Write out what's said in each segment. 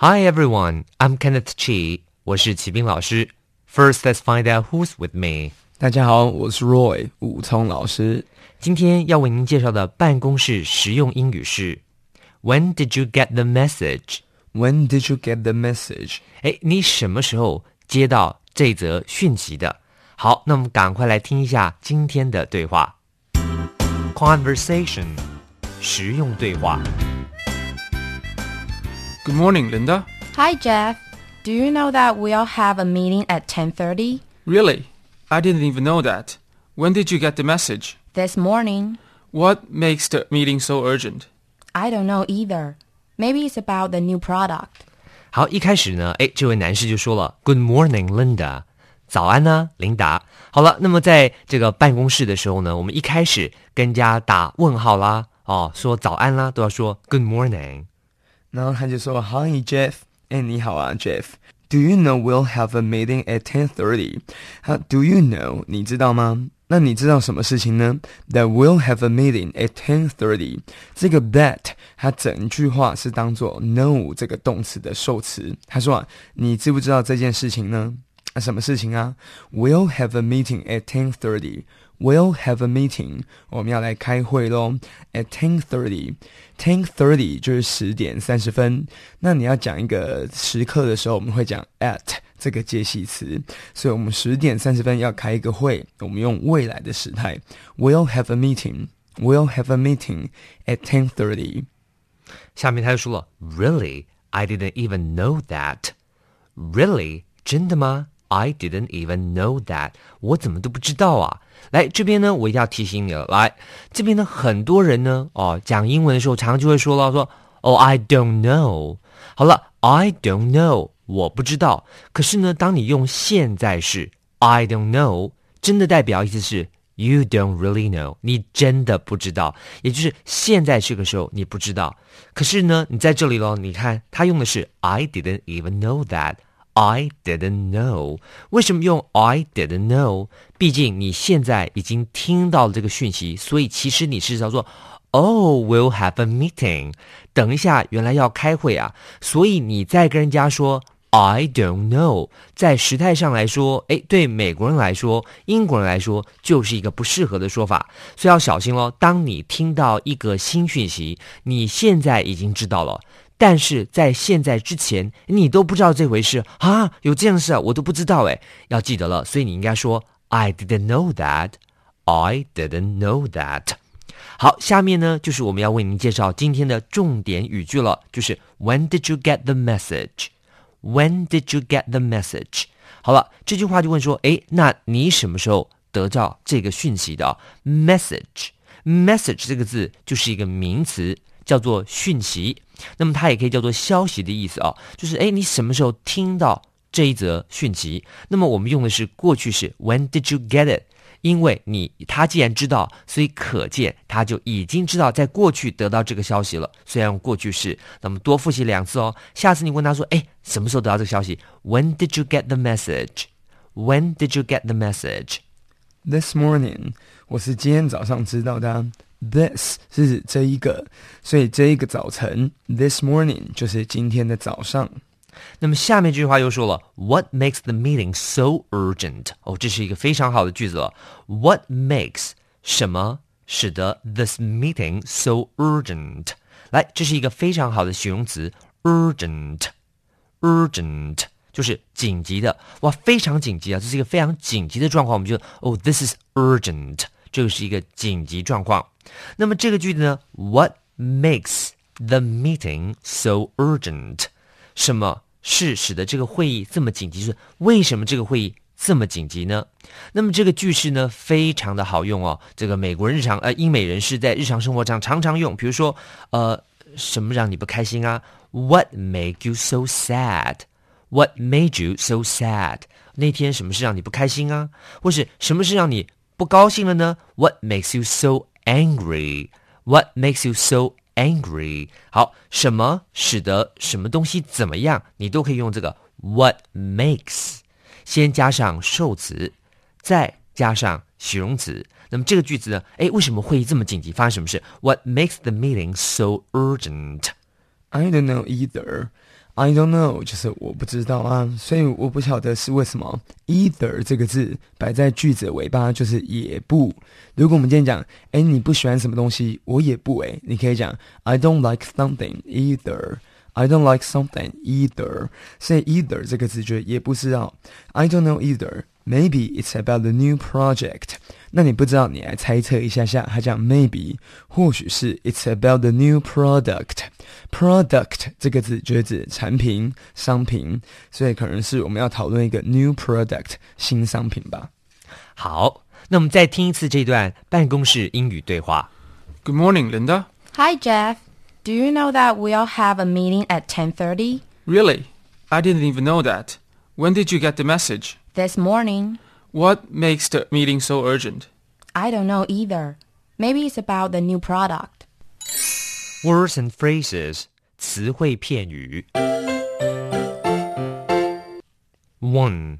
Hi everyone, I'm Kenneth Chi. 我是齐斌老师。First, let's find out who's with me. 大家好，我是 Roy 武聪老师。今天要为您介绍的办公室实用英语是 When did you get the message? When did you get the message？哎，你什么时候接到这则讯息的？好，那我们赶快来听一下今天的对话。Conversation，实用对话。 Good morning, Linda. Hi Jeff, do you know that we'll have a meeting at 10:30 Really? I didn't even know that. When did you get the message? this morning? What makes the meeting so urgent? I don't know either. Maybe it's about the new product. 好，一开始呢，哎，这位男士就说了 “Good morning, Linda”，早安呢，琳达。好了，那么在这个办公室的时候呢，我们一开始跟人家打问号啦，哦，说早安啦，都要说 “Good morning”。 然后他就说：“Hi Jeff，哎，你好啊，Jeff。Do you know we'll have a meeting at ten thirty？啊，Do you know？你知道吗？那你知道什么事情呢？That we'll have a meeting at ten thirty。这个 that 它整句话是当做 know 这个动词的受词。他说啊，你知不知道这件事情呢？啊，什么事情啊？We'll have a meeting at ten thirty。We'll have a meeting，我们要来开会喽。At ten thirty，ten thirty 就是十点三十分。那你要讲一个时刻的时候，我们会讲 at 这个介系词，所以我们十点三十分要开一个会，我们用未来的时态。We'll have a meeting. We'll have a meeting at ten thirty. 下面他就说了，Really, I didn't even know that. Really，真的吗 ？I didn't even know that. 我怎么都不知道啊！来这边呢，我一定要提醒你了。来这边呢，很多人呢，哦，讲英文的时候，常常就会说了，说哦，I don't know。好了，I don't know，我不知道。可是呢，当你用现在式 I don't know，真的代表意思是 You don't really know，你真的不知道，也就是现在这个时候你不知道。可是呢，你在这里咯，你看他用的是 I didn't even know that。I didn't know，为什么用 I didn't know？毕竟你现在已经听到了这个讯息，所以其实你是叫做 Oh, we'll have a meeting。等一下，原来要开会啊，所以你再跟人家说 I don't know，在时态上来说，诶，对美国人来说，英国人来说，就是一个不适合的说法，所以要小心喽。当你听到一个新讯息，你现在已经知道了。但是在现在之前，你都不知道这回事啊？有这样事啊？我都不知道诶，要记得了，所以你应该说 I didn't know that. I didn't know that. 好，下面呢就是我们要为您介绍今天的重点语句了，就是 When did you get the message? When did you get the message? 好了，这句话就问说，诶，那你什么时候得到这个讯息的？Message，message 这个字就是一个名词，叫做讯息。那么它也可以叫做消息的意思啊，就是诶，你什么时候听到这一则讯息？那么我们用的是过去式 When did you get it？因为你他既然知道，所以可见他就已经知道在过去得到这个消息了，虽然用过去式。那么多复习两次哦。下次你问他说：“哎，什么时候得到这个消息？”When did you get the message? When did you get the message? This morning，我是今天早上知道的。This 是指这一个，所以这一个早晨，this morning 就是今天的早上。那么下面这句话又说了，What makes the meeting so urgent？哦，这是一个非常好的句子了。What makes 什么使得 this meeting so urgent？来，这是一个非常好的形容词，urgent，urgent 就是紧急的，哇，非常紧急啊！这是一个非常紧急的状况，我们就哦，this is urgent， 这是一个紧急状况。那么这个句子呢，What makes the meeting so urgent？什么是使得这个会议这么紧急？是为什么这个会议这么紧急呢？那么这个句式呢，非常的好用哦。这个美国人日常呃英美人士在日常生活上常常用，比如说呃，什么让你不开心啊 What made you so sad? What made you so sad? 那天什么事让你不开心啊？或是什么事让你不高兴了呢？What makes you so angry? What makes you so angry? 好，什么使得什么东西怎么样？你都可以用这个 what makes，先加上受词，再加上形容词。那么这个句子呢？诶，为什么会议这么紧急？发生什么事？What makes the meeting so urgent? I don't know either. I don't know 就是我不知道啊，所以我不晓得是为什么。Either 这个字摆在句子的尾巴就是也不。如果我们今天讲，哎，你不喜欢什么东西，我也不哎，你可以讲 I don't like something either. I don't like something either. 所以 either 这个字就也不知道。I don't know either. Maybe it's about the new project. 那你不知道，你来猜测一下下。它讲 maybe，或许是 it's about the new product。product 这个字就是指产品、商品，所以可能是我们要讨论一个 new product 新商品吧。好，那我们再听一次这段办公室英语对话。 Good morning, Linda. Hi, Jeff. Do you know that we'll have a meeting at 10:30 Really? I didn't even know that. When did you get the message? this morning? What makes the meeting so urgent? I don't know either. Maybe it's about the new product. Words and phrases 词汇片语。One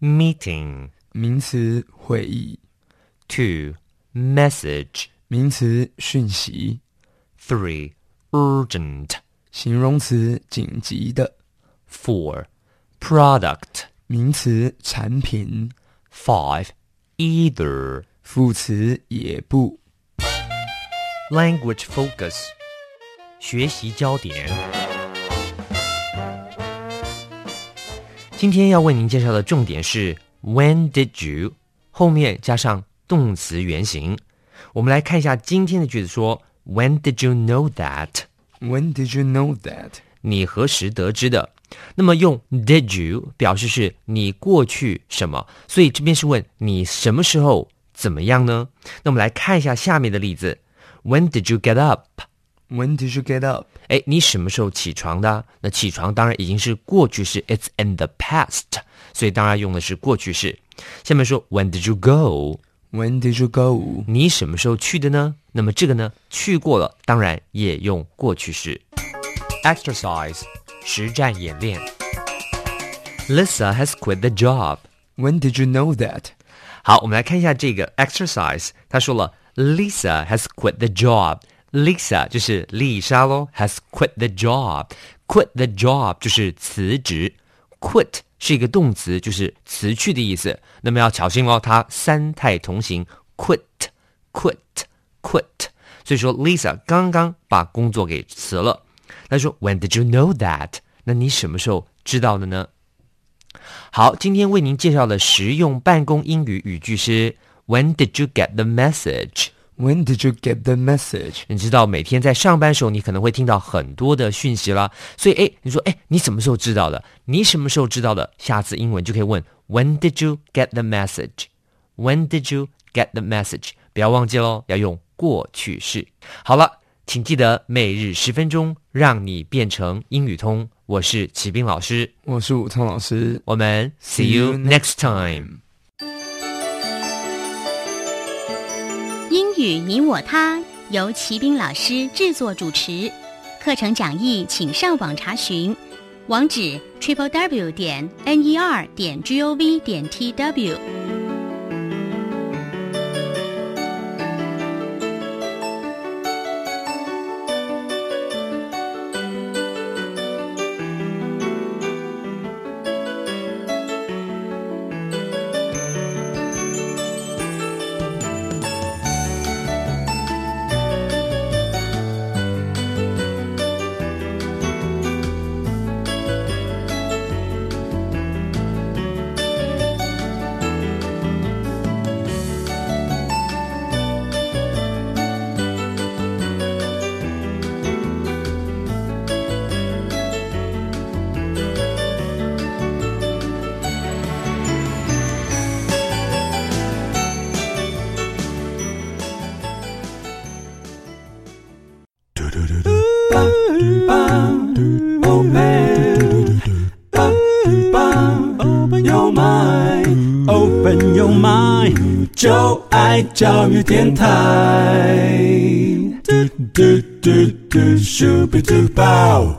meeting 名词会议， two message 名词讯息， three urgent 形容词紧急的， four product 名词产品，five either 副词也不。language focus 学习焦点。今天要为您介绍的重点是 When did you 后面加上动词原形。我们来看一下今天的句子说 When did you know that？When did you know that？你何时得知的？那么用 did you 表示是你过去什么，所以这边是问你什么时候怎么样呢？那我们来看一下下面的例子：When did you get up？ When did you get up？哎，你什么时候起床的？那起床当然已经是过去式，it's in the past，所以当然用的是过去式。下面说 When did you go？ When did you go？你什么时候去的呢？那么这个呢，去过了，当然也用过去式。Exercise 实战演练。Lisa has quit the job。 When did you know that？好，我们来看一下这个 exercise。他说了，Lisa has quit the job。Lisa 就是丽莎喽，has quit the job。quit the job 就是辞职，quit 是一个动词，就是辞去的意思。那么要小心哦，它三态同形，quit，quit，quit。所以说，Lisa 刚刚把工作给辞了。 他说，When did you know that？那你什么时候知道的呢？好，今天为您介绍的实用办公英语语句是 When did you get the message？When did you get the message？你知道每天在上班时候，你可能会听到很多的讯息啦，所以哎，你说哎，你什么时候知道的？你什么时候知道的？下次英文就可以问 When did you get the message？When did you get the message？不要忘记喽，要用过去式。好了，请记得每日十分钟，让你变成英语通。我是齐斌老师，我是武聪老师。我们 see you next time。英语你我他由齐斌老师制作主持，课程讲义请上网查询，网址 triple w 点 n e r 点 g o v 点 t w。Open your mind, open your mind，就爱教育电台。嘟嘟嘟嘟，shoot me mind，就爱教育电台。嘟嘟嘟嘟，super duper。